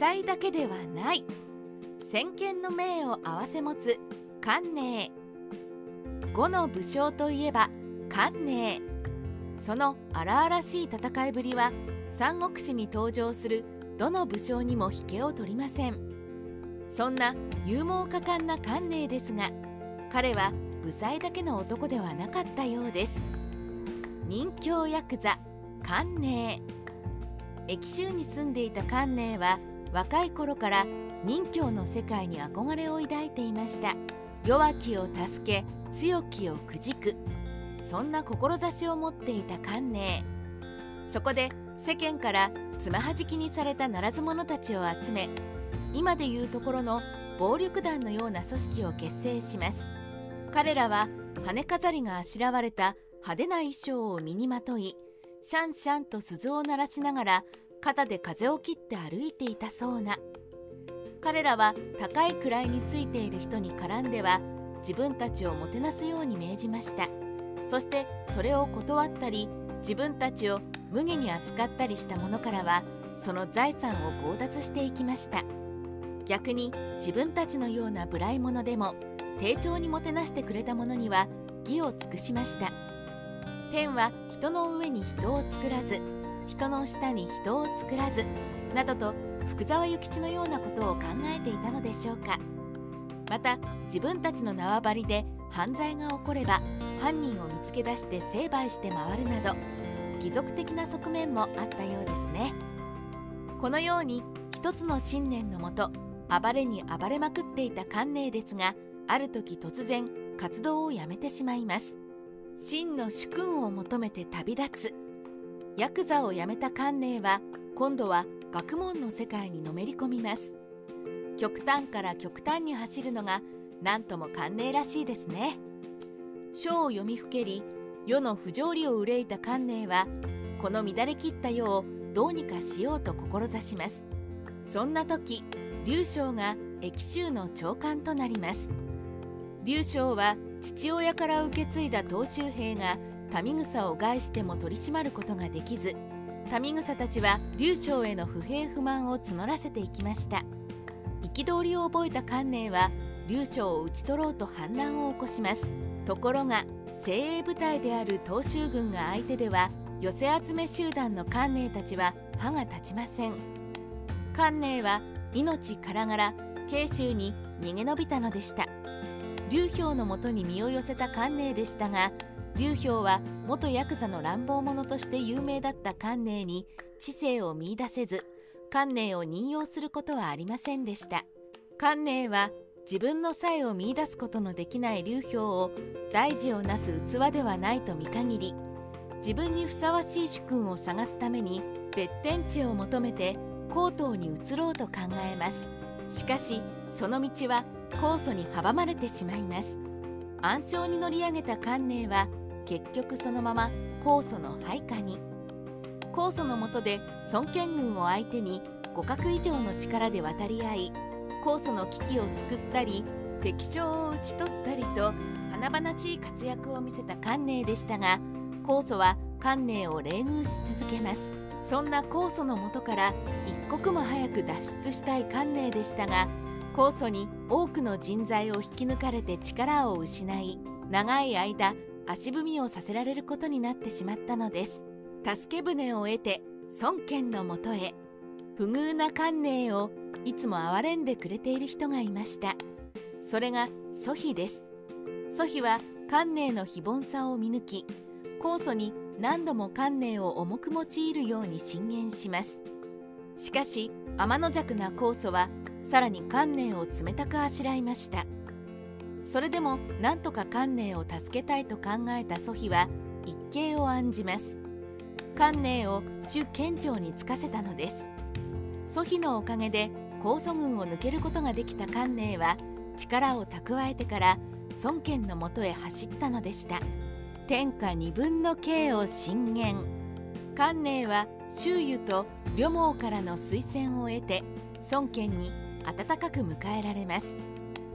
才だけではない。先見の明を併せ持つ寛寧五の武将といえば寛寧その荒々しい戦いぶりは三国志に登場するどの武将にも引けを取りません。そんな勇猛果敢な寛寧ですが彼は武才だけの男ではなかったようです。任侠ヤクザ寛寧駅州に住んでいた寛寧は若い頃から任侠の世界に憧れを抱いていました。弱きを助け強きをくじく。そんな志を持っていた観念。そこで世間からつまはじきにされたならず者たちを集め今でいうところの暴力団のような組織を結成します。彼らは羽飾りがあしらわれた派手な衣装を身にまといシャンシャンと鈴を鳴らしながら肩で風を切って歩いていたそうな。彼らは高い位についている人に絡んでは自分たちをもてなすように命じました。そしてそれを断ったり自分たちを無下に扱ったりした者からはその財産を強奪していきました。逆に自分たちのような無頼者でも丁重にもてなしてくれた者には義を尽くしました。天は人の上に人を作らず人の下に人を作らずなどと福沢諭吉のようなことを考えていたのでしょうか。また自分たちの縄張りで犯罪が起これば犯人を見つけ出して成敗して回るなど貴族的な側面もあったようですね。このように一つの信念のもと暴れに暴れまくっていた観念ですがある時突然活動をやめてしまいます。真の主君を求めて旅立つ。ヤクザを辞めた観念は今度は学問の世界にのめり込みます。極端から極端に走るのが何とも観念らしいですね。書を読みふけり世の不条理を憂いた観念はこの乱れきった世をどうにかしようと志します。そんな時劉将が駅州の長官となります。劉将は父親から受け継いだ東州兵が民草を害しても取り締まることができず民草たちは劉将への不平不満を募らせていきました。憤りを覚えた観念は劉将を討ち取ろうと反乱を起こします。ところが精鋭部隊である東州軍が相手では寄せ集め集団の観念たちは歯が立ちません。観念は命からがら慶州に逃げ延びたのでした。劉氷のもとに身を寄せた観念でしたが劉氷は元ヤクザの乱暴者として有名だった観念に知性を見いだせず観念を任用することはありませんでした。観念は自分の才を見いだすことのできない劉氷を大事をなす器ではないと見限り自分にふさわしい主君を探すために別天地を求めて高等に移ろうと考えます。しかしその道は高祖に阻まれてしまいます。暗礁に乗り上げた観念は結局そのまま高祖の配下に。高祖のもとで孫権軍を相手に互角以上の力で渡り合い高祖の危機を救ったり敵将を討ち取ったりと華々しい活躍を見せた観念でしたが高祖は観念を冷遇し続けます。そんな高祖のもとから一刻も早く脱出したい観念でしたが高祖に多くの人材を引き抜かれて力を失い長い間足踏みをさせられることになってしまったのです。助け舟を得て孫権のもとへ不遇な観念をいつも憐れんでくれている人がいました。それが祖妃です。祖妃は観念の非凡さを見抜き酵素に何度も観念を重く用いるように進言します。しかし天の弱な酵素はさらに観念を冷たくあしらいました。それでも何とか観念を助けたいと考えた祖妃は一計を案じます。観念を主県庁に就かせたのです。祖妃のおかげで高祖軍を抜けることができた観念は力を蓄えてから孫権のもとへ走ったのでした。天下二分の計を進言。観念は周囲と両毛からの推薦を得て孫権に温かく迎えられます。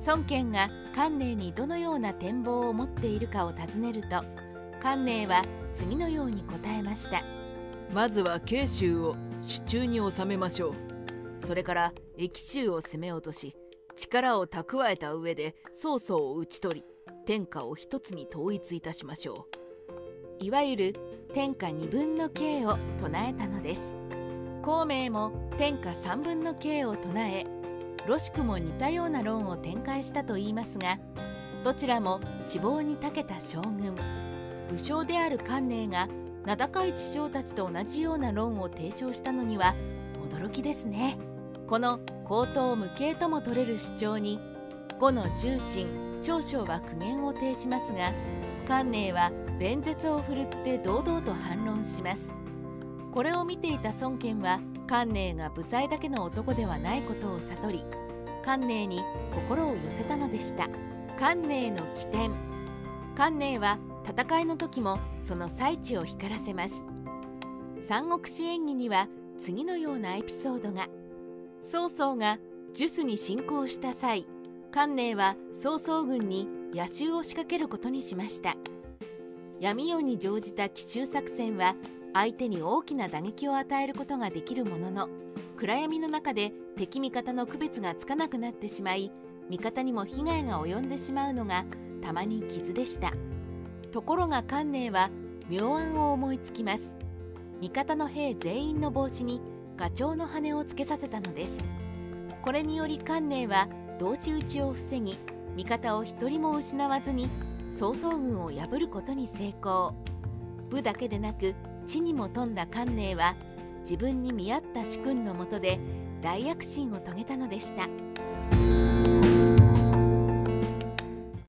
孫権が観念にどのような展望を持っているかを尋ねると観念は次のように答えました。まずは慶州を手中に収めましょう。それから益州を攻め落とし力を蓄えた上で曹操を討ち取り天下を一つに統一いたしましょう。いわゆる天下二分の計を唱えたのです。孔明も天下三分の計を唱えロシクも似たような論を展開したといいますがどちらも地望に長けた将軍武将である関寧が名高い知将たちと同じような論を提唱したのには驚きですね。この口頭無形とも取れる主張に後の重鎮長将は苦言を呈しますが関寧は弁舌を振るって堂々と反論します。これを見ていた孫権は関寧が部材だけの男ではないことを悟り関寧に心を寄せたのでした。関寧の起点。関寧は戦いの時もその最地を光らせます。三国志演義には次のようなエピソードが。曹操がジュスに侵攻した際関寧は曹操軍に野襲を仕掛けることにしました。闇夜に乗じた奇襲作戦は相手に大きな打撃を与えることができるものの暗闇の中で敵味方の区別がつかなくなってしまい味方にも被害が及んでしまうのがたまに傷でした。ところが関寧は妙案を思いつきます。味方の兵全員の帽子にガチョウの羽をつけさせたのです。これにより関寧は同士討ちを防ぎ味方を一人も失わずに曹操軍を破ることに成功。武だけでなく地にも富んだ観寧は自分に見合った主君のもとで大躍進を遂げたのでした。